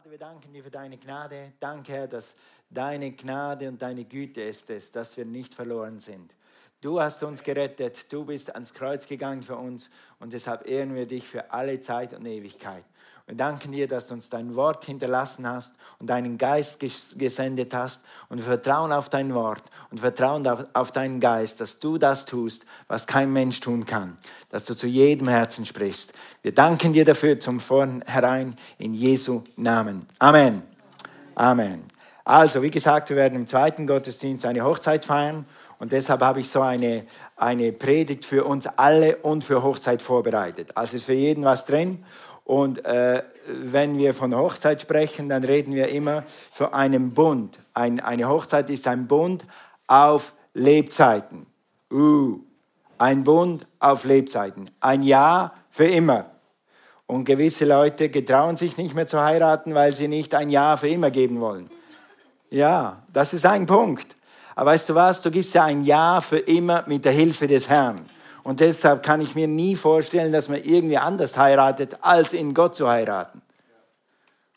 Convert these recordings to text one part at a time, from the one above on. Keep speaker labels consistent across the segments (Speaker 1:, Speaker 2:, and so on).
Speaker 1: Vater, wir danken dir für deine Gnade. Danke, Herr, dass deine Gnade und deine Güte ist es, dass wir nicht verloren sind. Du hast uns gerettet, du bist ans Kreuz gegangen für uns und deshalb ehren wir dich für alle Zeit und Ewigkeit. Wir danken dir, dass du uns dein Wort hinterlassen hast und deinen Geist gesendet hast und wir vertrauen auf dein Wort und vertrauen auf deinen Geist, dass du das tust, was kein Mensch tun kann, dass du zu jedem Herzen sprichst. Wir danken dir dafür zum Vornherein in Jesu Namen. Amen. Amen. Also, wie gesagt, wir werden im zweiten Gottesdienst eine Hochzeit feiern und deshalb habe ich so eine, eine Predigt für uns alle und für Hochzeit vorbereitet. Also ist für jeden was drin. Und äh, wenn wir von Hochzeit sprechen, dann reden wir immer von einem Bund. Ein, eine Hochzeit ist ein Bund auf Lebzeiten. Uh, ein Bund auf Lebzeiten. Ein Ja für immer. Und gewisse Leute getrauen sich nicht mehr zu heiraten, weil sie nicht ein Ja für immer geben wollen. Ja, das ist ein Punkt. Aber weißt du was, du gibst ja ein Ja für immer mit der Hilfe des Herrn. Und deshalb kann ich mir nie vorstellen, dass man irgendwie anders heiratet, als in Gott zu heiraten.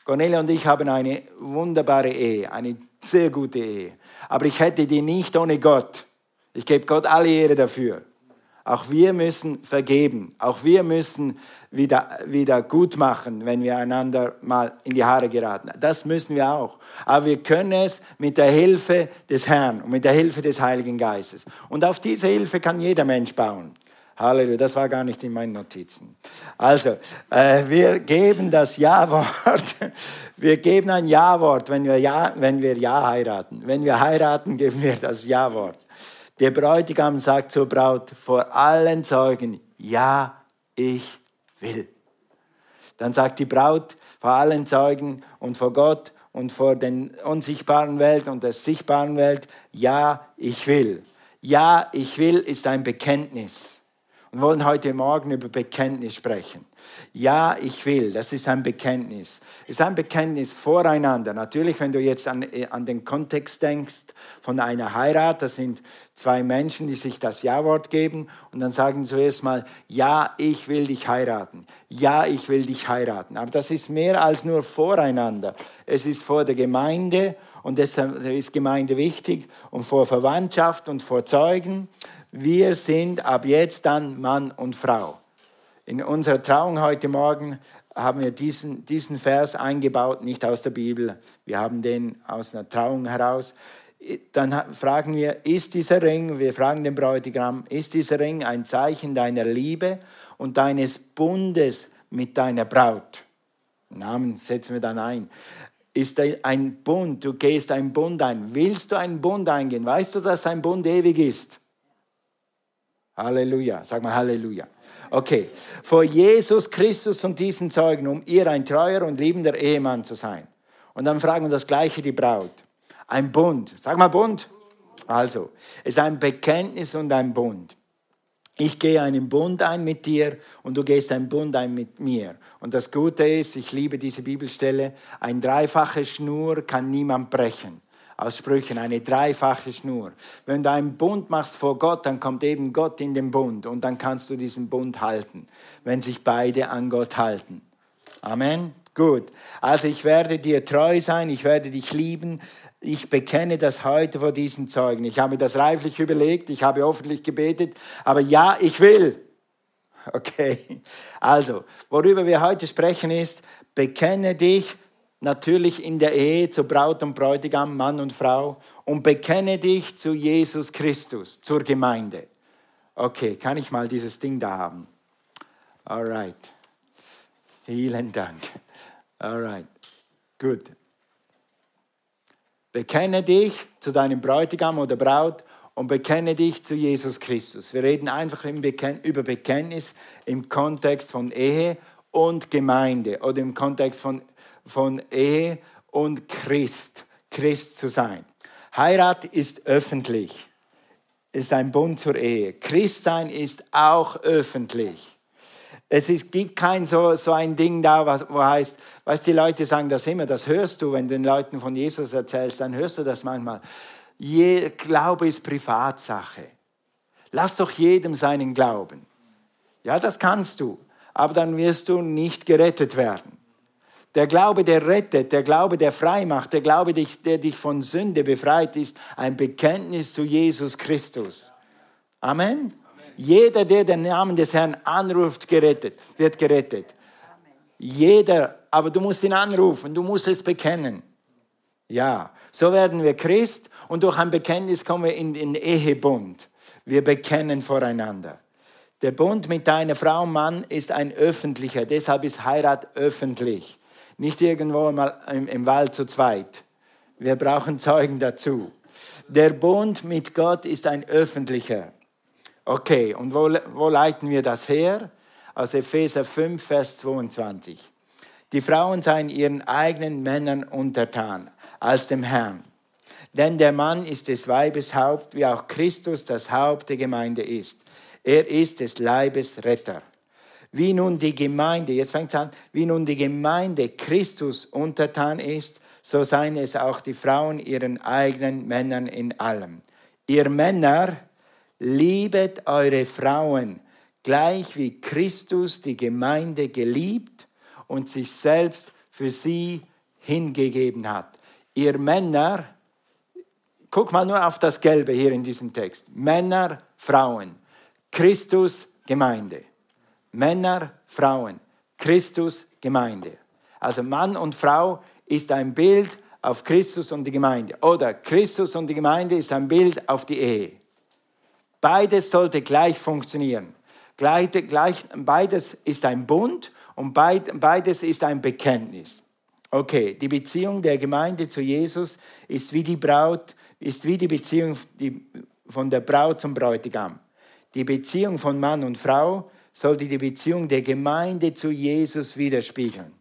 Speaker 1: Cornelia und ich haben eine wunderbare Ehe, eine sehr gute Ehe. Aber ich hätte die nicht ohne Gott. Ich gebe Gott alle Ehre dafür. Auch wir müssen vergeben. Auch wir müssen wieder, wieder gut machen, wenn wir einander mal in die Haare geraten. Das müssen wir auch. Aber wir können es mit der Hilfe des Herrn und mit der Hilfe des Heiligen Geistes. Und auf diese Hilfe kann jeder Mensch bauen. Halleluja, das war gar nicht in meinen Notizen. Also, äh, wir geben das Ja-Wort. Wir geben ein Ja-Wort, wenn ja, wenn wir ja heiraten. Wenn wir heiraten, geben wir das Ja-Wort. Der Bräutigam sagt zur Braut vor allen Zeugen, ja, ich will. Dann sagt die Braut vor allen Zeugen und vor Gott und vor der unsichtbaren Welt und der sichtbaren Welt, ja, ich will. Ja, ich will ist ein Bekenntnis. Und wollen heute Morgen über Bekenntnis sprechen. Ja, ich will, das ist ein Bekenntnis. Es ist ein Bekenntnis voreinander. Natürlich, wenn du jetzt an, äh, an den Kontext denkst von einer Heirat, das sind zwei Menschen, die sich das Ja-Wort geben und dann sagen zuerst mal, ja, ich will dich heiraten. Ja, ich will dich heiraten. Aber das ist mehr als nur voreinander. Es ist vor der Gemeinde und deshalb ist Gemeinde wichtig und vor Verwandtschaft und vor Zeugen. Wir sind ab jetzt dann Mann und Frau. In unserer Trauung heute Morgen haben wir diesen, diesen Vers eingebaut, nicht aus der Bibel, wir haben den aus einer Trauung heraus. Dann fragen wir, ist dieser Ring, wir fragen den Bräutigam, ist dieser Ring ein Zeichen deiner Liebe und deines Bundes mit deiner Braut? Namen setzen wir dann ein. Ist ein Bund, du gehst einen Bund ein. Willst du einen Bund eingehen? Weißt du, dass ein Bund ewig ist? Halleluja, sag mal Halleluja. Okay, vor Jesus Christus und diesen Zeugen, um ihr ein treuer und liebender Ehemann zu sein. Und dann fragen wir das gleiche die Braut. Ein Bund, sag mal Bund. Also, es ist ein Bekenntnis und ein Bund. Ich gehe einen Bund ein mit dir und du gehst einen Bund ein mit mir. Und das Gute ist, ich liebe diese Bibelstelle, ein dreifache Schnur kann niemand brechen aus Sprüchen, eine dreifache Schnur. Wenn du einen Bund machst vor Gott, dann kommt eben Gott in den Bund und dann kannst du diesen Bund halten, wenn sich beide an Gott halten. Amen. Gut. Also ich werde dir treu sein, ich werde dich lieben. Ich bekenne das heute vor diesen Zeugen. Ich habe mir das reiflich überlegt, ich habe öffentlich gebetet, aber ja, ich will. Okay. Also, worüber wir heute sprechen ist, bekenne dich natürlich in der Ehe zu Braut und Bräutigam, Mann und Frau und bekenne dich zu Jesus Christus, zur Gemeinde. Okay, kann ich mal dieses Ding da haben? Alright. Vielen Dank. Alright. Gut. Bekenne dich zu deinem Bräutigam oder Braut und bekenne dich zu Jesus Christus. Wir reden einfach über Bekenntnis im Kontext von Ehe und Gemeinde oder im Kontext von von Ehe und Christ, Christ zu sein. Heirat ist öffentlich, ist ein Bund zur Ehe. Christsein ist auch öffentlich. Es ist, gibt kein so, so ein Ding da, was, wo heißt, was die Leute sagen das immer, das hörst du, wenn du den Leuten von Jesus erzählst, dann hörst du das manchmal. Je, Glaube ist Privatsache. Lass doch jedem seinen Glauben. Ja, das kannst du, aber dann wirst du nicht gerettet werden. Der Glaube, der rettet, der Glaube, der frei macht, der Glaube, der dich von Sünde befreit, ist ein Bekenntnis zu Jesus Christus. Amen. Jeder, der den Namen des Herrn anruft, gerettet, wird gerettet. Jeder, aber du musst ihn anrufen, du musst es bekennen. Ja, so werden wir Christ und durch ein Bekenntnis kommen wir in den Ehebund. Wir bekennen voreinander. Der Bund mit deiner Frau Mann ist ein öffentlicher, deshalb ist Heirat öffentlich. Nicht irgendwo im, im Wald zu zweit. Wir brauchen Zeugen dazu. Der Bund mit Gott ist ein öffentlicher. Okay, und wo, wo leiten wir das her? Aus Epheser 5, Vers 22. Die Frauen seien ihren eigenen Männern untertan, als dem Herrn. Denn der Mann ist des Weibes Haupt, wie auch Christus das Haupt der Gemeinde ist. Er ist des Leibes Retter. Wie nun die Gemeinde, jetzt fängt an, wie nun die Gemeinde Christus untertan ist, so seien es auch die Frauen ihren eigenen Männern in allem. Ihr Männer, liebet eure Frauen, gleich wie Christus die Gemeinde geliebt und sich selbst für sie hingegeben hat. Ihr Männer, guck mal nur auf das Gelbe hier in diesem Text. Männer, Frauen. Christus, Gemeinde. Männer, Frauen, Christus, Gemeinde. Also Mann und Frau ist ein Bild auf Christus und die Gemeinde. Oder Christus und die Gemeinde ist ein Bild auf die Ehe. Beides sollte gleich funktionieren. Beides ist ein Bund und beides ist ein Bekenntnis. Okay, die Beziehung der Gemeinde zu Jesus ist wie die Braut, ist wie die Beziehung von der Braut zum Bräutigam. Die Beziehung von Mann und Frau sollte die Beziehung der Gemeinde zu Jesus widerspiegeln.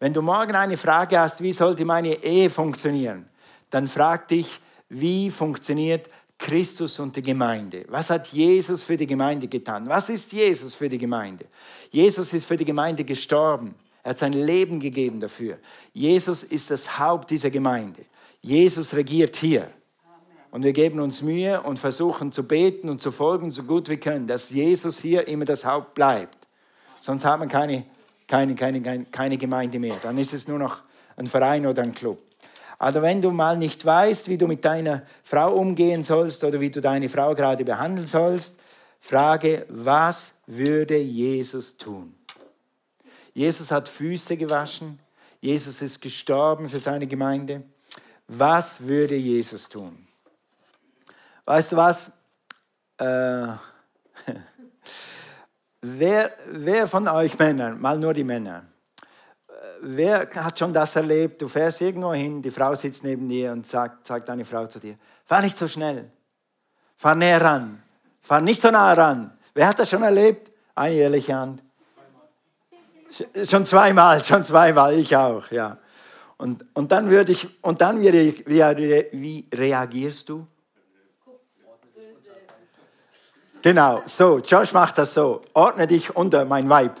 Speaker 1: Wenn du morgen eine Frage hast, wie sollte meine Ehe funktionieren, dann frag dich, wie funktioniert Christus und die Gemeinde? Was hat Jesus für die Gemeinde getan? Was ist Jesus für die Gemeinde? Jesus ist für die Gemeinde gestorben. Er hat sein Leben gegeben dafür. Jesus ist das Haupt dieser Gemeinde. Jesus regiert hier. Und wir geben uns Mühe und versuchen zu beten und zu folgen, so gut wir können, dass Jesus hier immer das Haupt bleibt. Sonst haben wir keine, keine, keine, keine Gemeinde mehr. Dann ist es nur noch ein Verein oder ein Club. Also wenn du mal nicht weißt, wie du mit deiner Frau umgehen sollst oder wie du deine Frau gerade behandeln sollst, frage, was würde Jesus tun? Jesus hat Füße gewaschen. Jesus ist gestorben für seine Gemeinde. Was würde Jesus tun? Weißt du was? Äh, wer, wer von euch Männern, mal nur die Männer, äh, wer hat schon das erlebt? Du fährst irgendwo hin, die Frau sitzt neben dir und sagt, sagt deine Frau zu dir, fahr nicht so schnell, fahr näher ran, fahr nicht so nah ran. Wer hat das schon erlebt? Eine ehrliche Hand. Zweimal. Schon zweimal, schon zweimal, ich auch, ja. Und, und dann würde ich, und dann wie, wie, wie reagierst du? Genau, so, Josh macht das so. Ordne dich unter mein Weib. Hat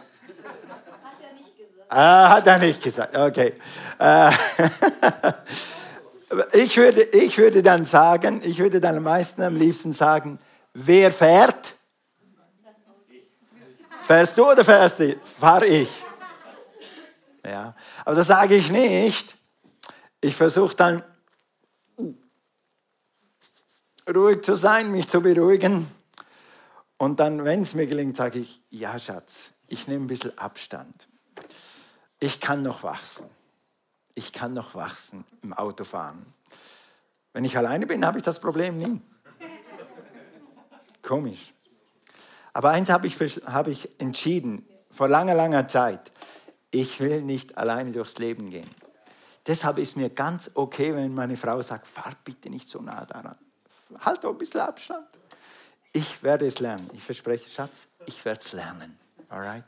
Speaker 1: er nicht gesagt. Ah, hat er nicht gesagt, okay. Äh, ich, würde, ich würde dann sagen, ich würde dann am meisten am liebsten sagen, wer fährt? Fährst du oder fährst du? Fahr ich. Ja, aber das sage ich nicht. Ich versuche dann ruhig zu sein, mich zu beruhigen und dann, wenn es mir gelingt, sage ich, ja Schatz, ich nehme ein bisschen Abstand. Ich kann noch wachsen. Ich kann noch wachsen im Autofahren. Wenn ich alleine bin, habe ich das Problem nie. Komisch. Aber eins habe ich, hab ich entschieden, vor langer, langer Zeit. Ich will nicht alleine durchs Leben gehen. Deshalb ist mir ganz okay, wenn meine Frau sagt, fahr bitte nicht so nah daran. Halt doch ein bisschen Abstand. Ich werde es lernen. Ich verspreche, Schatz, ich werde es lernen. Alright?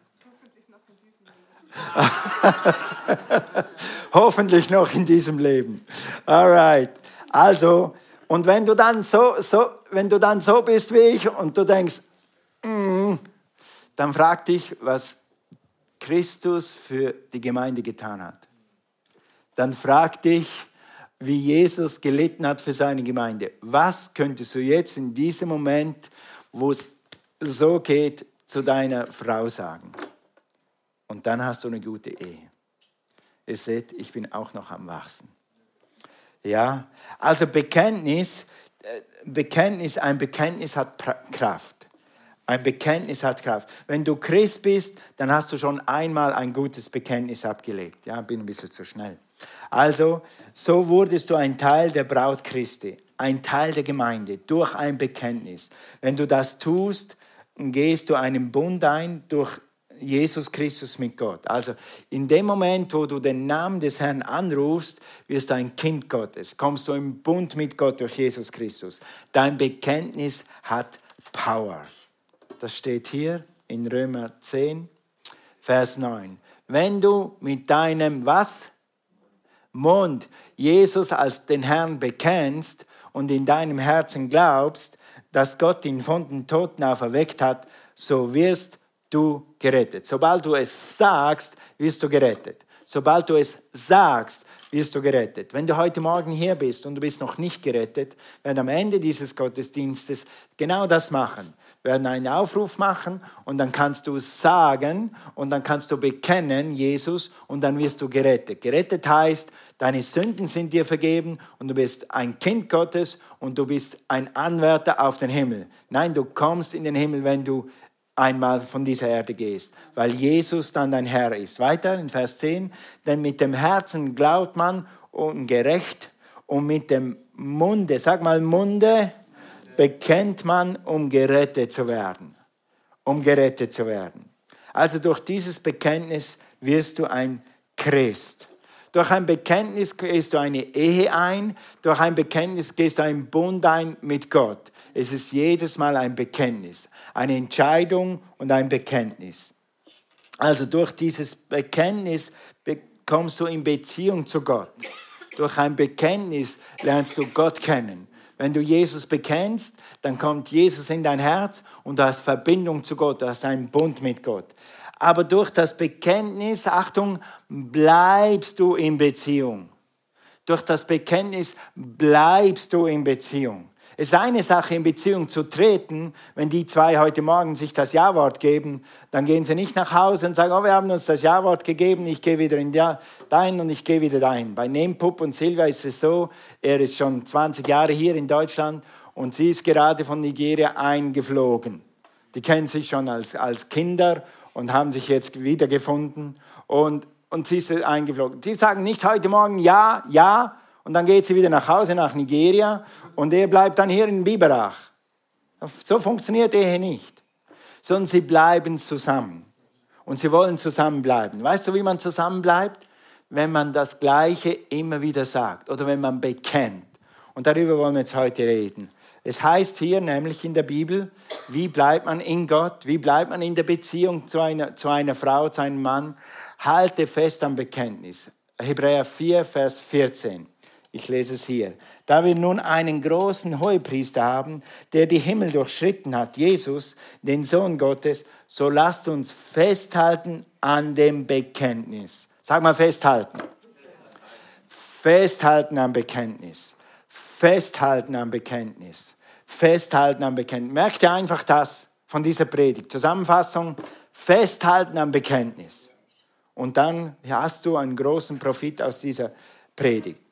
Speaker 1: Hoffentlich noch in diesem Leben. Alright. Also, und wenn du dann so, so, wenn du dann so bist wie ich und du denkst, mm, dann frag dich, was Christus für die Gemeinde getan hat. Dann frag dich, wie Jesus gelitten hat für seine Gemeinde. Was könntest du jetzt in diesem Moment, wo es so geht, zu deiner Frau sagen? Und dann hast du eine gute Ehe. ihr seht, ich bin auch noch am Wachsen. Ja, also Bekenntnis, äh, Bekenntnis, ein Bekenntnis hat Kraft. Ein Bekenntnis hat Kraft. Wenn du Christ bist, dann hast du schon einmal ein gutes Bekenntnis abgelegt. Ja, bin ein bisschen zu schnell. Also, so wurdest du ein Teil der Braut Christi, ein Teil der Gemeinde durch ein Bekenntnis. Wenn du das tust, gehst du einen Bund ein durch Jesus Christus mit Gott. Also in dem Moment, wo du den Namen des Herrn anrufst, wirst du ein Kind Gottes. Kommst du im Bund mit Gott durch Jesus Christus. Dein Bekenntnis hat Power. Das steht hier in Römer 10, Vers 9. Wenn du mit deinem was? Mund Jesus als den Herrn bekennst und in deinem Herzen glaubst, dass Gott ihn von den Toten auferweckt hat, so wirst du gerettet. Sobald du es sagst, wirst du gerettet. Sobald du es sagst, wirst du gerettet. Wenn du heute Morgen hier bist und du bist noch nicht gerettet, werden am Ende dieses Gottesdienstes genau das machen. Werden einen Aufruf machen und dann kannst du sagen und dann kannst du bekennen, Jesus, und dann wirst du gerettet. Gerettet heißt, deine Sünden sind dir vergeben und du bist ein Kind Gottes und du bist ein Anwärter auf den Himmel. Nein, du kommst in den Himmel, wenn du einmal von dieser Erde gehst, weil Jesus dann dein Herr ist. Weiter in Vers 10, denn mit dem Herzen glaubt man und gerecht und mit dem Munde, sag mal Munde, bekennt man, um gerettet zu werden. Um gerettet zu werden. Also durch dieses Bekenntnis wirst du ein Christ. Durch ein Bekenntnis gehst du eine Ehe ein, durch ein Bekenntnis gehst du einen Bund ein mit Gott. Es ist jedes Mal ein Bekenntnis eine Entscheidung und ein Bekenntnis. Also durch dieses Bekenntnis kommst du in Beziehung zu Gott. Durch ein Bekenntnis lernst du Gott kennen. Wenn du Jesus bekennst, dann kommt Jesus in dein Herz und du hast Verbindung zu Gott, du hast einen Bund mit Gott. Aber durch das Bekenntnis, Achtung, bleibst du in Beziehung. Durch das Bekenntnis bleibst du in Beziehung. Es ist eine Sache, in Beziehung zu treten. Wenn die zwei heute Morgen sich das Ja-Wort geben, dann gehen sie nicht nach Hause und sagen, oh, wir haben uns das Ja-Wort gegeben, ich gehe wieder in dein und ich gehe wieder dahin. Bei Nempup und Silvia ist es so, er ist schon 20 Jahre hier in Deutschland und sie ist gerade von Nigeria eingeflogen. Die kennen sich schon als, als Kinder und haben sich jetzt wiedergefunden und, und sie ist eingeflogen. Sie sagen nicht heute Morgen Ja, Ja, und dann geht sie wieder nach Hause nach Nigeria und er bleibt dann hier in Biberach. So funktioniert Ehe nicht. Sondern sie bleiben zusammen. Und sie wollen zusammenbleiben. Weißt du, wie man zusammenbleibt? Wenn man das Gleiche immer wieder sagt oder wenn man bekennt. Und darüber wollen wir jetzt heute reden. Es heißt hier nämlich in der Bibel, wie bleibt man in Gott, wie bleibt man in der Beziehung zu einer, zu einer Frau, zu einem Mann. Halte fest am Bekenntnis. Hebräer 4, Vers 14. Ich lese es hier. Da wir nun einen großen Hohepriester haben, der die Himmel durchschritten hat, Jesus, den Sohn Gottes, so lasst uns festhalten an dem Bekenntnis. Sag mal festhalten. Festhalten am Bekenntnis. Festhalten am Bekenntnis. Festhalten am Bekenntnis. Merkt ihr einfach das von dieser Predigt? Zusammenfassung, festhalten am Bekenntnis. Und dann hast du einen großen Profit aus dieser Predigt.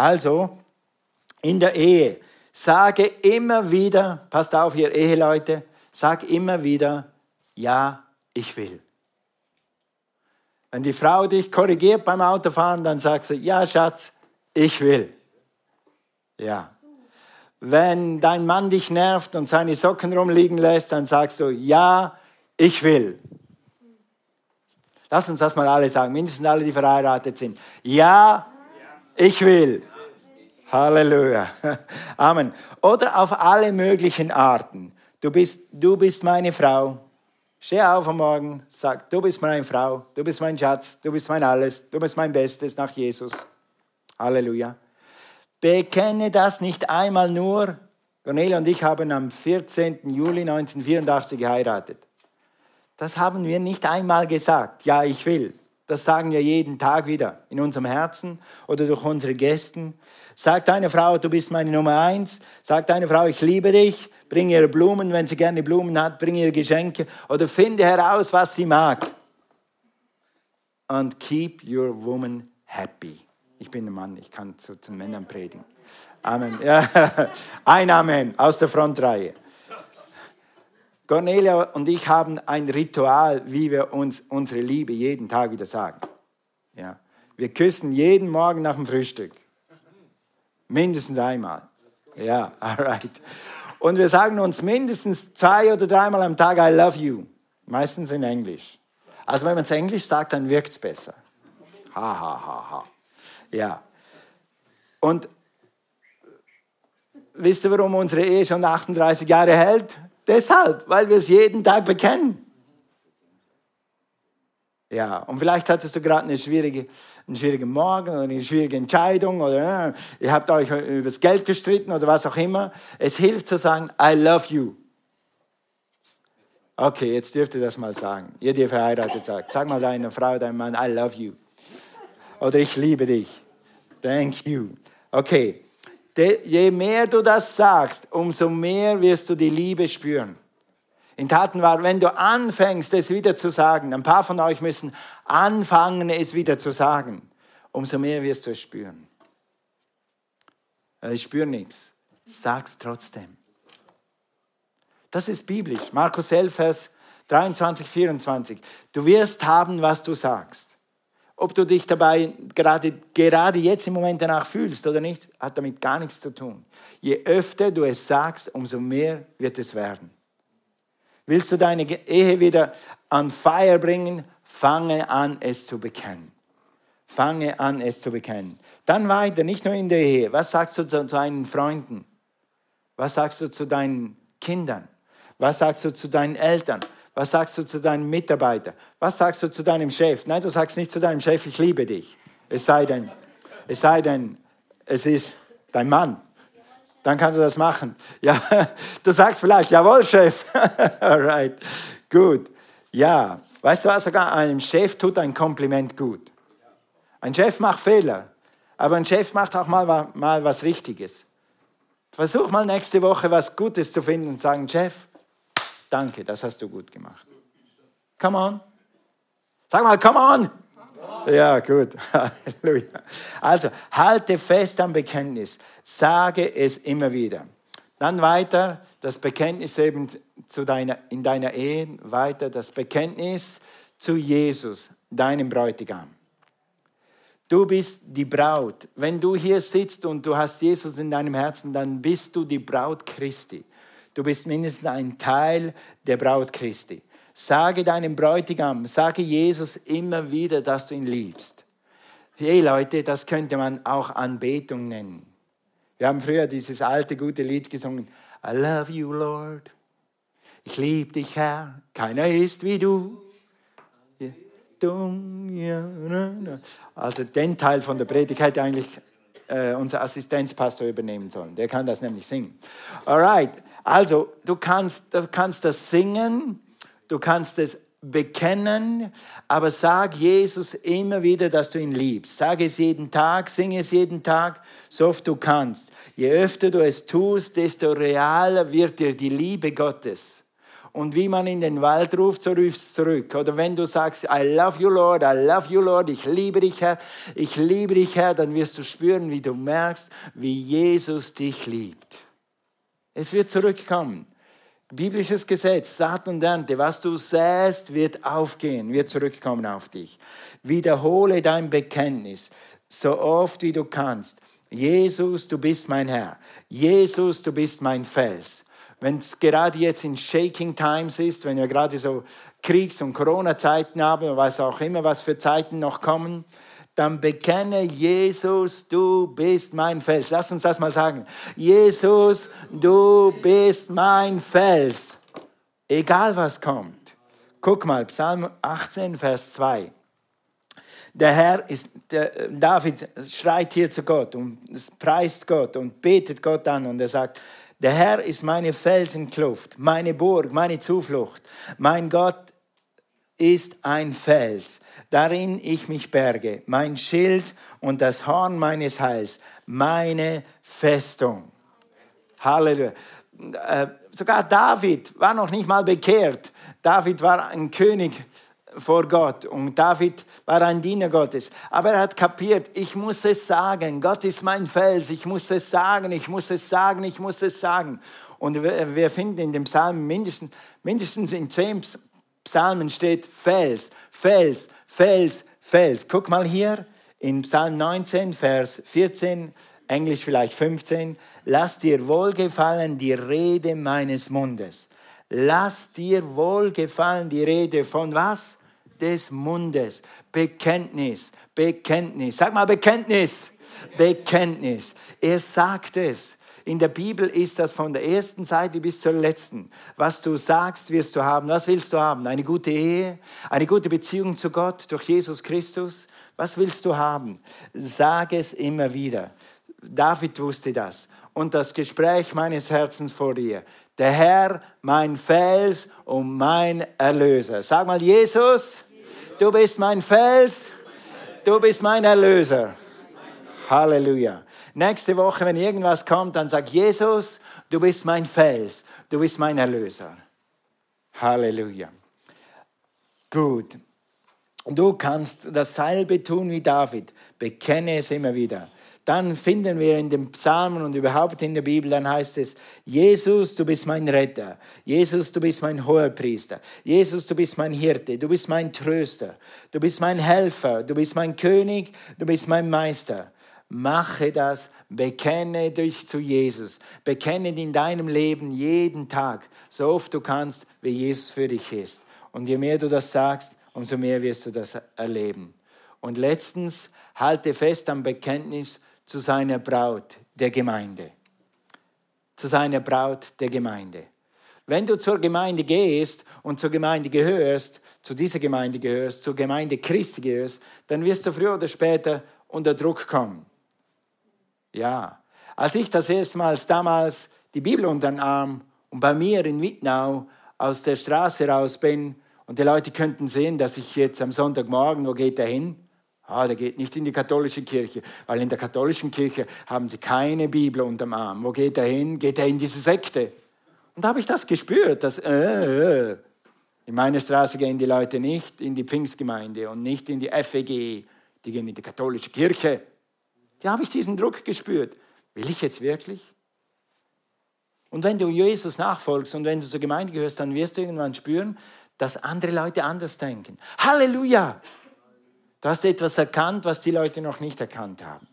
Speaker 1: Also, in der Ehe, sage immer wieder, passt auf, ihr Eheleute, sag immer wieder, ja, ich will. Wenn die Frau dich korrigiert beim Autofahren, dann sagst du, ja, Schatz, ich will. Ja. Wenn dein Mann dich nervt und seine Socken rumliegen lässt, dann sagst du, ja, ich will. Lass uns das mal alle sagen, mindestens alle, die verheiratet sind. Ja, ich will. Halleluja. Amen. Oder auf alle möglichen Arten. Du bist, du bist meine Frau. Steh auf am Morgen, sag, du bist meine Frau, du bist mein Schatz, du bist mein Alles, du bist mein Bestes nach Jesus. Halleluja. Bekenne das nicht einmal nur. Cornelia und ich haben am 14. Juli 1984 geheiratet. Das haben wir nicht einmal gesagt. Ja, ich will. Das sagen wir jeden Tag wieder in unserem Herzen oder durch unsere Gästen. Sag deine Frau, du bist meine Nummer eins. Sag deine Frau, ich liebe dich. Bring ihr Blumen, wenn sie gerne Blumen hat. Bring ihr Geschenke oder finde heraus, was sie mag. And keep your woman happy. Ich bin ein Mann, ich kann zu, zu Männern predigen. Amen. Ja. Ein Amen aus der Frontreihe. Cornelia und ich haben ein Ritual, wie wir uns unsere Liebe jeden Tag wieder sagen. Ja. Wir küssen jeden Morgen nach dem Frühstück. Mindestens einmal. Ja, alright. Und wir sagen uns mindestens zwei oder dreimal am Tag, I love you. Meistens in Englisch. Also wenn man es Englisch sagt, dann wirkt es besser. Ha, ha, ha, ha. Ja. Und wisst ihr, warum unsere Ehe schon 38 Jahre hält? Deshalb, weil wir es jeden Tag bekennen. Ja, und vielleicht hattest du gerade eine schwierige, einen schwierigen Morgen oder eine schwierige Entscheidung oder äh, ihr habt euch über das Geld gestritten oder was auch immer. Es hilft zu sagen, I love you. Okay, jetzt dürft ihr das mal sagen. Ihr, die verheiratet sagt, sag mal deiner Frau, deinem Mann, I love you. Oder ich liebe dich. Thank you. Okay, je mehr du das sagst, umso mehr wirst du die Liebe spüren. In Taten war, wenn du anfängst, es wieder zu sagen, ein paar von euch müssen anfangen, es wieder zu sagen, umso mehr wirst du es spüren. Ich spüre nichts. Sag's trotzdem. Das ist biblisch. Markus 11, Vers 23, 24. Du wirst haben, was du sagst. Ob du dich dabei gerade, gerade jetzt im Moment danach fühlst oder nicht, hat damit gar nichts zu tun. Je öfter du es sagst, umso mehr wird es werden. Willst du deine Ehe wieder an Feier bringen? Fange an, es zu bekennen. Fange an, es zu bekennen. Dann weiter, nicht nur in der Ehe. Was sagst du zu deinen Freunden? Was sagst du zu deinen Kindern? Was sagst du zu deinen Eltern? Was sagst du zu deinen Mitarbeitern? Was sagst du zu deinem Chef? Nein, du sagst nicht zu deinem Chef, ich liebe dich. Es sei denn, es sei denn, es ist dein Mann dann kannst du das machen. Ja, du sagst vielleicht, jawohl, Chef. Alright, gut. Ja, weißt du was, sogar einem Chef tut ein Kompliment gut. Ein Chef macht Fehler, aber ein Chef macht auch mal, mal was Richtiges. Versuch mal nächste Woche was Gutes zu finden und sagen, Chef, danke, das hast du gut gemacht. Come on. Sag mal, come on. Ja, gut. Halleluja. Also, halte fest am Bekenntnis. Sage es immer wieder. Dann weiter das Bekenntnis eben zu deiner, in deiner Ehe, weiter das Bekenntnis zu Jesus, deinem Bräutigam. Du bist die Braut. Wenn du hier sitzt und du hast Jesus in deinem Herzen, dann bist du die Braut Christi. Du bist mindestens ein Teil der Braut Christi. Sage deinem Bräutigam, sage Jesus immer wieder, dass du ihn liebst. Hey Leute, das könnte man auch Anbetung nennen. Wir haben früher dieses alte gute Lied gesungen. I love you, Lord. Ich liebe dich, Herr. Keiner ist wie du. Also den Teil von der Predigt hätte eigentlich äh, unser Assistenzpastor übernehmen sollen. Der kann das nämlich singen. Alright, also du kannst, du kannst das singen, du kannst es bekennen, aber sag Jesus immer wieder, dass du ihn liebst. Sag es jeden Tag, sing es jeden Tag, so oft du kannst. Je öfter du es tust, desto realer wird dir die Liebe Gottes. Und wie man in den Wald ruft, so rufst du zurück. Oder wenn du sagst, I love you, Lord, I love you, Lord, ich liebe dich, Herr, ich liebe dich, Herr, dann wirst du spüren, wie du merkst, wie Jesus dich liebt. Es wird zurückkommen. Biblisches Gesetz, Saat und Ernte, was du säst, wird aufgehen, wird zurückkommen auf dich. Wiederhole dein Bekenntnis so oft wie du kannst. Jesus, du bist mein Herr. Jesus, du bist mein Fels. Wenn es gerade jetzt in Shaking Times ist, wenn wir gerade so Kriegs- und Corona-Zeiten haben, was auch immer, was für Zeiten noch kommen, dann bekenne Jesus, du bist mein Fels. Lass uns das mal sagen. Jesus, du bist mein Fels. Egal was kommt. Guck mal, Psalm 18, Vers 2. Der Herr ist, der, David schreit hier zu Gott und preist Gott und betet Gott an und er sagt, der Herr ist meine Felsenkluft, meine Burg, meine Zuflucht. Mein Gott ist ein Fels darin ich mich berge, mein Schild und das Horn meines Heils, meine Festung. Halleluja. Äh, sogar David war noch nicht mal bekehrt. David war ein König vor Gott und David war ein Diener Gottes. Aber er hat kapiert, ich muss es sagen, Gott ist mein Fels, ich muss es sagen, ich muss es sagen, ich muss es sagen. Und wir finden in dem Psalm mindestens, mindestens in zehn Psalmen steht Fels, Fels, Fels, Fels. Guck mal hier in Psalm 19, Vers 14, Englisch vielleicht 15. Lass dir wohlgefallen die Rede meines Mundes. Lass dir wohlgefallen die Rede von was? Des Mundes. Bekenntnis, Bekenntnis. Sag mal Bekenntnis. Bekenntnis. Er sagt es. In der Bibel ist das von der ersten Seite bis zur letzten. Was du sagst, wirst du haben. Was willst du haben? Eine gute Ehe, eine gute Beziehung zu Gott durch Jesus Christus. Was willst du haben? Sag es immer wieder. David wusste das. Und das Gespräch meines Herzens vor dir. Der Herr, mein Fels und mein Erlöser. Sag mal, Jesus, du bist mein Fels, du bist mein Erlöser. Halleluja. Nächste Woche, wenn irgendwas kommt, dann sag Jesus, du bist mein Fels, du bist mein Erlöser. Halleluja. Gut. Du kannst dasselbe tun wie David. Bekenne es immer wieder. Dann finden wir in den Psalmen und überhaupt in der Bibel, dann heißt es, Jesus, du bist mein Retter. Jesus, du bist mein Hohepriester. Jesus, du bist mein Hirte. Du bist mein Tröster. Du bist mein Helfer. Du bist mein König. Du bist mein Meister. Mache das, bekenne dich zu Jesus. Bekenne in deinem Leben jeden Tag, so oft du kannst, wie Jesus für dich ist. Und je mehr du das sagst, umso mehr wirst du das erleben. Und letztens, halte fest am Bekenntnis zu seiner Braut, der Gemeinde. Zu seiner Braut, der Gemeinde. Wenn du zur Gemeinde gehst und zur Gemeinde gehörst, zu dieser Gemeinde gehörst, zur Gemeinde Christi gehörst, dann wirst du früher oder später unter Druck kommen. Ja, als ich das erste Mal damals die Bibel unter den Arm und bei mir in Wittnau aus der Straße raus bin und die Leute könnten sehen, dass ich jetzt am Sonntagmorgen, wo geht er hin? Ah, der geht nicht in die katholische Kirche, weil in der katholischen Kirche haben sie keine Bibel unter dem Arm. Wo geht er hin? Geht er in diese Sekte? Und da habe ich das gespürt, dass äh, äh, in meiner Straße gehen die Leute nicht in die Pfingstgemeinde und nicht in die FEG, die gehen in die katholische Kirche. Da habe ich diesen Druck gespürt. Will ich jetzt wirklich? Und wenn du Jesus nachfolgst und wenn du zur Gemeinde gehörst, dann wirst du irgendwann spüren, dass andere Leute anders denken. Halleluja! Du hast etwas erkannt, was die Leute noch nicht erkannt haben.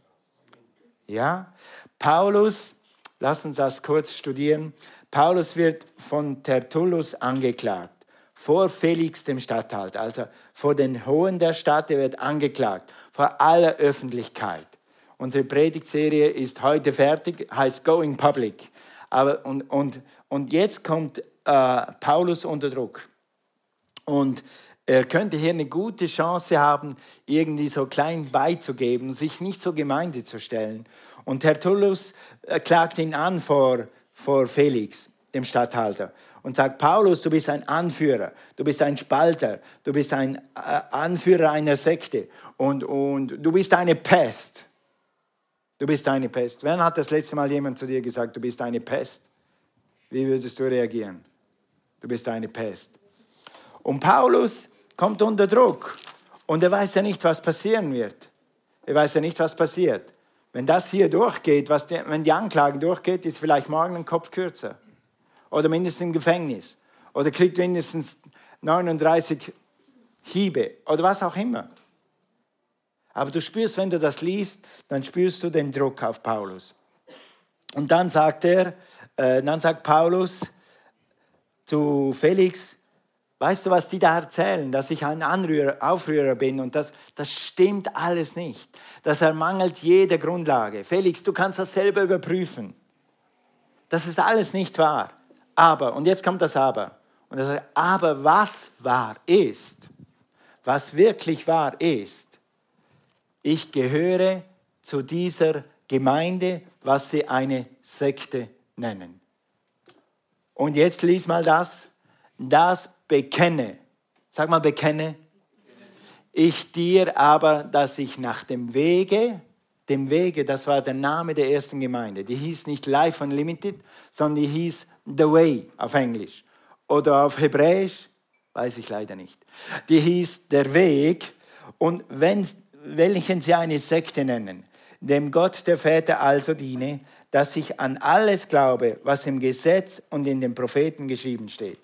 Speaker 1: Ja? Paulus, lass uns das kurz studieren. Paulus wird von Tertullus angeklagt vor Felix dem Statthalter, also vor den Hohen der Stadt, er wird angeklagt, vor aller Öffentlichkeit. Unsere Predigtserie ist heute fertig, heißt Going Public. Aber, und, und, und jetzt kommt äh, Paulus unter Druck. Und er könnte hier eine gute Chance haben, irgendwie so klein beizugeben, sich nicht zur Gemeinde zu stellen. Und Tertullus äh, klagt ihn an vor, vor Felix, dem Statthalter, und sagt, Paulus, du bist ein Anführer, du bist ein Spalter, du bist ein äh, Anführer einer Sekte und, und du bist eine Pest. Du bist eine Pest. Wann hat das letzte Mal jemand zu dir gesagt, du bist eine Pest? Wie würdest du reagieren? Du bist eine Pest. Und Paulus kommt unter Druck und er weiß ja nicht, was passieren wird. Er weiß ja nicht, was passiert. Wenn das hier durchgeht, was die, wenn die Anklage durchgeht, ist vielleicht morgen ein Kopf kürzer. Oder mindestens im Gefängnis. Oder kriegt mindestens 39 Hiebe. Oder was auch immer. Aber du spürst, wenn du das liest, dann spürst du den Druck auf Paulus. Und dann sagt er, äh, dann sagt Paulus zu Felix, weißt du, was die da erzählen, dass ich ein Anrührer, Aufrührer bin und das, das stimmt alles nicht. Das ermangelt jede Grundlage. Felix, du kannst das selber überprüfen. Das ist alles nicht wahr. Aber, und jetzt kommt das Aber. Und sagt, aber was wahr ist, was wirklich wahr ist, ich gehöre zu dieser Gemeinde, was sie eine Sekte nennen. Und jetzt lies mal das. Das bekenne. Sag mal bekenne. Ich dir aber, dass ich nach dem Wege, dem Wege, das war der Name der ersten Gemeinde. Die hieß nicht Life Unlimited, sondern die hieß The Way auf Englisch. Oder auf Hebräisch, weiß ich leider nicht. Die hieß Der Weg und wenn, welchen sie eine Sekte nennen, dem Gott der Väter also diene, dass ich an alles glaube, was im Gesetz und in den Propheten geschrieben steht.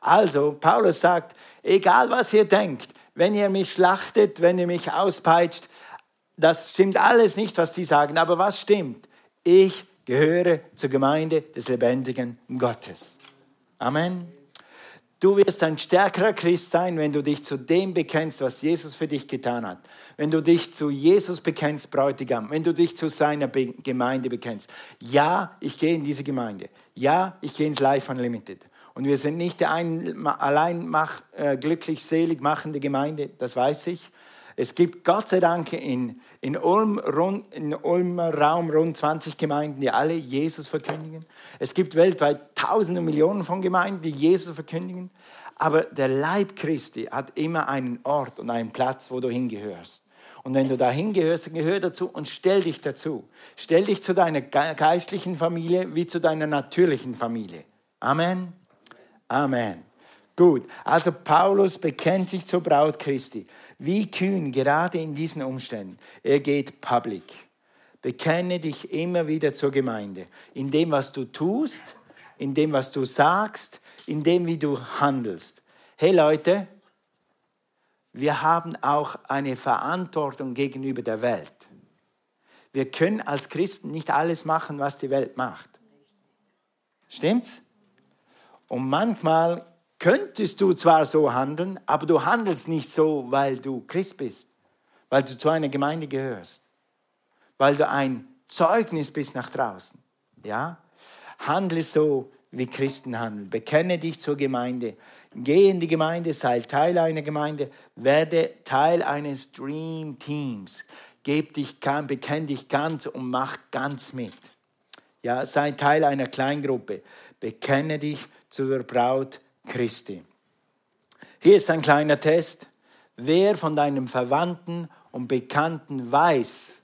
Speaker 1: Also, Paulus sagt, egal was ihr denkt, wenn ihr mich schlachtet, wenn ihr mich auspeitscht, das stimmt alles nicht, was die sagen, aber was stimmt? Ich gehöre zur Gemeinde des lebendigen Gottes. Amen. Du wirst ein stärkerer Christ sein, wenn du dich zu dem bekennst, was Jesus für dich getan hat. Wenn du dich zu Jesus bekennst, Bräutigam. Wenn du dich zu seiner Be Gemeinde bekennst. Ja, ich gehe in diese Gemeinde. Ja, ich gehe ins Life Unlimited. Und wir sind nicht ein, allein mach, äh, glücklich, selig machende Gemeinde, das weiß ich. Es gibt Gott sei Dank in, in, Ulm, rund, in Ulmer Raum rund 20 Gemeinden, die alle Jesus verkündigen. Es gibt weltweit Tausende, Millionen von Gemeinden, die Jesus verkündigen. Aber der Leib Christi hat immer einen Ort und einen Platz, wo du hingehörst. Und wenn du da hingehörst, gehör dazu und stell dich dazu. Stell dich zu deiner geistlichen Familie wie zu deiner natürlichen Familie. Amen. Amen. Gut, also Paulus bekennt sich zur Braut Christi. Wie kühn, gerade in diesen Umständen. Er geht public. Bekenne dich immer wieder zur Gemeinde. In dem, was du tust, in dem, was du sagst, in dem, wie du handelst. Hey Leute, wir haben auch eine Verantwortung gegenüber der Welt. Wir können als Christen nicht alles machen, was die Welt macht. Stimmt's? Und manchmal könntest du zwar so handeln, aber du handelst nicht so, weil du Christ bist, weil du zu einer Gemeinde gehörst, weil du ein Zeugnis bist nach draußen. Ja? Handle so, wie Christen handeln. Bekenne dich zur Gemeinde. Geh in die Gemeinde, sei Teil einer Gemeinde, werde Teil eines Dream Teams. Geb dich, bekenne dich ganz und mach ganz mit. Ja, sei Teil einer Kleingruppe. Bekenne dich zur Braut Christi. Hier ist ein kleiner Test. Wer von deinem Verwandten und Bekannten weiß,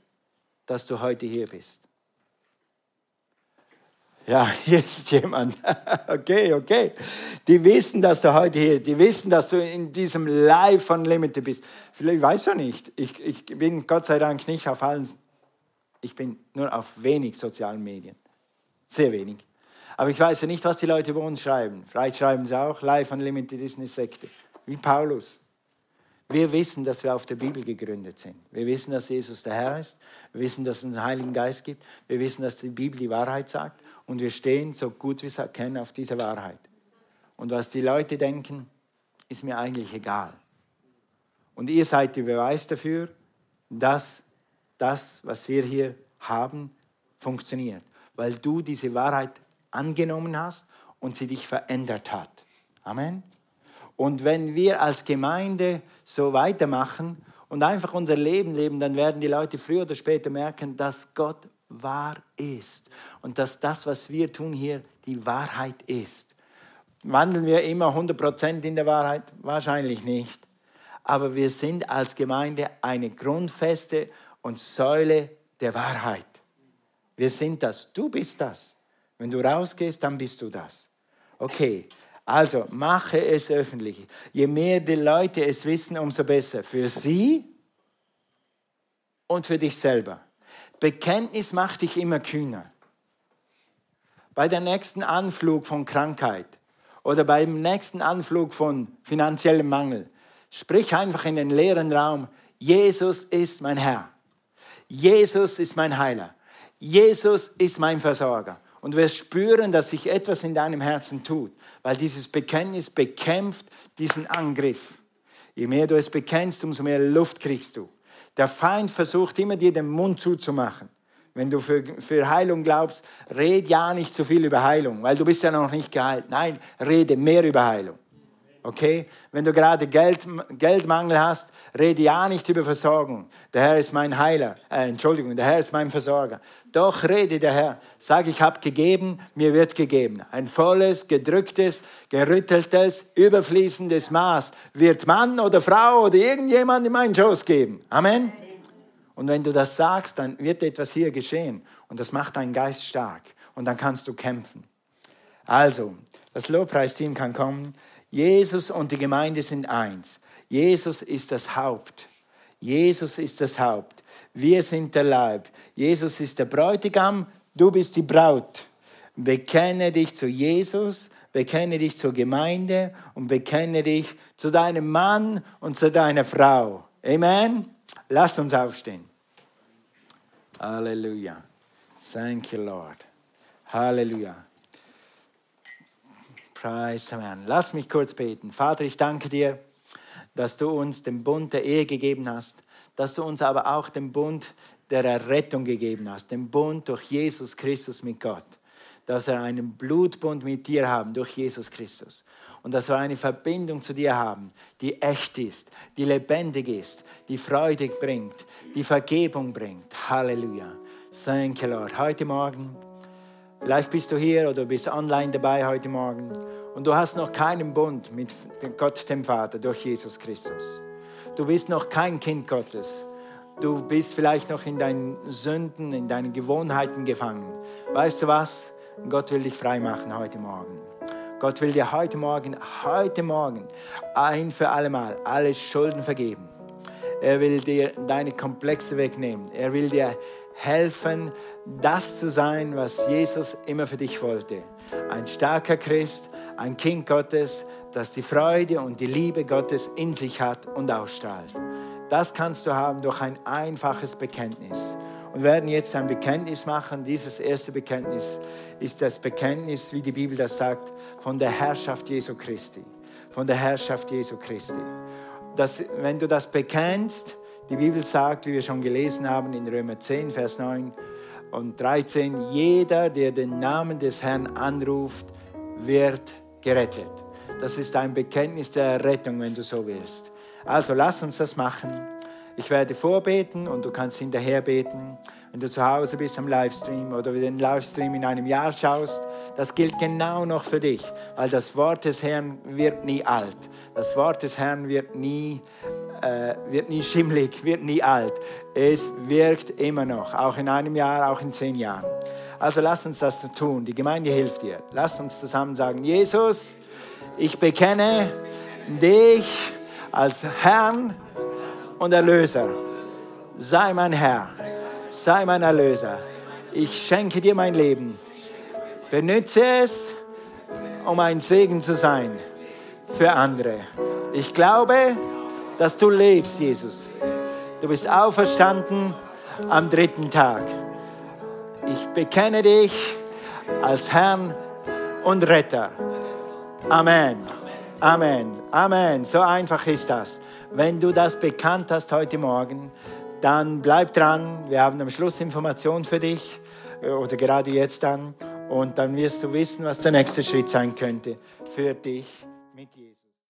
Speaker 1: dass du heute hier bist? Ja, hier ist jemand. Okay, okay. Die wissen, dass du heute hier, die wissen, dass du in diesem Live von Limited bist. Vielleicht weißt du nicht. Ich, ich bin Gott sei Dank nicht auf allen, ich bin nur auf wenig sozialen Medien. Sehr wenig. Aber ich weiß ja nicht, was die Leute über uns schreiben. Vielleicht schreiben sie auch, Life Unlimited ist eine Sekte. Wie Paulus. Wir wissen, dass wir auf der Bibel gegründet sind. Wir wissen, dass Jesus der Herr ist. Wir wissen, dass es einen Heiligen Geist gibt. Wir wissen, dass die Bibel die Wahrheit sagt. Und wir stehen, so gut wir es kennen, auf dieser Wahrheit. Und was die Leute denken, ist mir eigentlich egal. Und ihr seid der Beweis dafür, dass das, was wir hier haben, funktioniert. Weil du diese Wahrheit angenommen hast und sie dich verändert hat. Amen. Und wenn wir als Gemeinde so weitermachen und einfach unser Leben leben, dann werden die Leute früher oder später merken, dass Gott wahr ist und dass das, was wir tun hier, die Wahrheit ist. Wandeln wir immer 100% in der Wahrheit? Wahrscheinlich nicht. Aber wir sind als Gemeinde eine Grundfeste und Säule der Wahrheit. Wir sind das. Du bist das. Wenn du rausgehst, dann bist du das. Okay, also mache es öffentlich. Je mehr die Leute es wissen, umso besser. Für sie und für dich selber. Bekenntnis macht dich immer kühner. Bei der nächsten Anflug von Krankheit oder beim nächsten Anflug von finanziellem Mangel, sprich einfach in den leeren Raum, Jesus ist mein Herr. Jesus ist mein Heiler. Jesus ist mein Versorger und wirst spüren, dass sich etwas in deinem Herzen tut, weil dieses Bekenntnis bekämpft diesen Angriff. Je mehr du es bekennst, umso mehr Luft kriegst du. Der Feind versucht immer dir den Mund zuzumachen. Wenn du für, für Heilung glaubst, red ja nicht zu so viel über Heilung, weil du bist ja noch nicht geheilt. Nein, rede mehr über Heilung. Okay? Wenn du gerade Geld, Geldmangel hast, rede ja nicht über Versorgung. Der Herr ist mein Heiler. Äh, Entschuldigung, der Herr ist mein Versorger. Doch rede der Herr. Sag, ich habe gegeben, mir wird gegeben. Ein volles, gedrücktes, gerütteltes, überfließendes Maß wird Mann oder Frau oder irgendjemand in meinen Schoß geben. Amen. Und wenn du das sagst, dann wird etwas hier geschehen. Und das macht deinen Geist stark. Und dann kannst du kämpfen. Also, das Lobpreisteam kann kommen. Jesus und die Gemeinde sind eins. Jesus ist das Haupt. Jesus ist das Haupt. Wir sind der Leib. Jesus ist der Bräutigam, du bist die Braut. Bekenne dich zu Jesus, bekenne dich zur Gemeinde und bekenne dich zu deinem Mann und zu deiner Frau. Amen. Lass uns aufstehen. Halleluja. Thank you, Lord. Halleluja. Preis dem Herrn. Lass mich kurz beten. Vater, ich danke dir, dass du uns den Bund der Ehe gegeben hast, dass du uns aber auch den Bund der Errettung gegeben hast, den Bund durch Jesus Christus mit Gott, dass wir einen Blutbund mit dir haben durch Jesus Christus und dass wir eine Verbindung zu dir haben, die echt ist, die lebendig ist, die Freude bringt, die Vergebung bringt. Halleluja. You, Lord. Heute Morgen, vielleicht bist du hier oder bist online dabei heute Morgen und du hast noch keinen Bund mit Gott, dem Vater, durch Jesus Christus. Du bist noch kein Kind Gottes. Du bist vielleicht noch in deinen Sünden, in deinen Gewohnheiten gefangen. Weißt du was? Gott will dich frei machen heute Morgen. Gott will dir heute Morgen, heute Morgen ein für alle Mal alle Schulden vergeben. Er will dir deine Komplexe wegnehmen. Er will dir helfen, das zu sein, was Jesus immer für dich wollte. Ein starker Christ, ein Kind Gottes, das die Freude und die Liebe Gottes in sich hat und ausstrahlt. Das kannst du haben durch ein einfaches Bekenntnis. Und wir werden jetzt ein Bekenntnis machen. Dieses erste Bekenntnis ist das Bekenntnis, wie die Bibel das sagt, von der Herrschaft Jesu Christi. Von der Herrschaft Jesu Christi. Das, wenn du das bekennst, die Bibel sagt, wie wir schon gelesen haben in Römer 10, Vers 9 und 13, jeder, der den Namen des Herrn anruft, wird gerettet. Das ist ein Bekenntnis der Rettung, wenn du so willst. Also lass uns das machen. Ich werde vorbeten und du kannst hinterher beten. Wenn du zu Hause bist am Livestream oder den Livestream in einem Jahr schaust, das gilt genau noch für dich, weil das Wort des Herrn wird nie alt. Das Wort des Herrn wird nie, äh, wird nie schimmlig, wird nie alt. Es wirkt immer noch, auch in einem Jahr, auch in zehn Jahren. Also lass uns das tun. Die Gemeinde hilft dir. Lass uns zusammen sagen, Jesus, ich bekenne dich als Herrn und Erlöser. Sei mein Herr, sei mein Erlöser. Ich schenke dir mein Leben. Benütze es, um ein Segen zu sein für andere. Ich glaube, dass du lebst, Jesus. Du bist auferstanden am dritten Tag. Ich bekenne dich als Herrn und Retter. Amen. Amen. Amen. So einfach ist das. Wenn du das bekannt hast heute Morgen, dann bleib dran. Wir haben am Schluss Informationen für dich äh, oder gerade jetzt dann. Und dann wirst du wissen, was der nächste Schritt sein könnte für dich.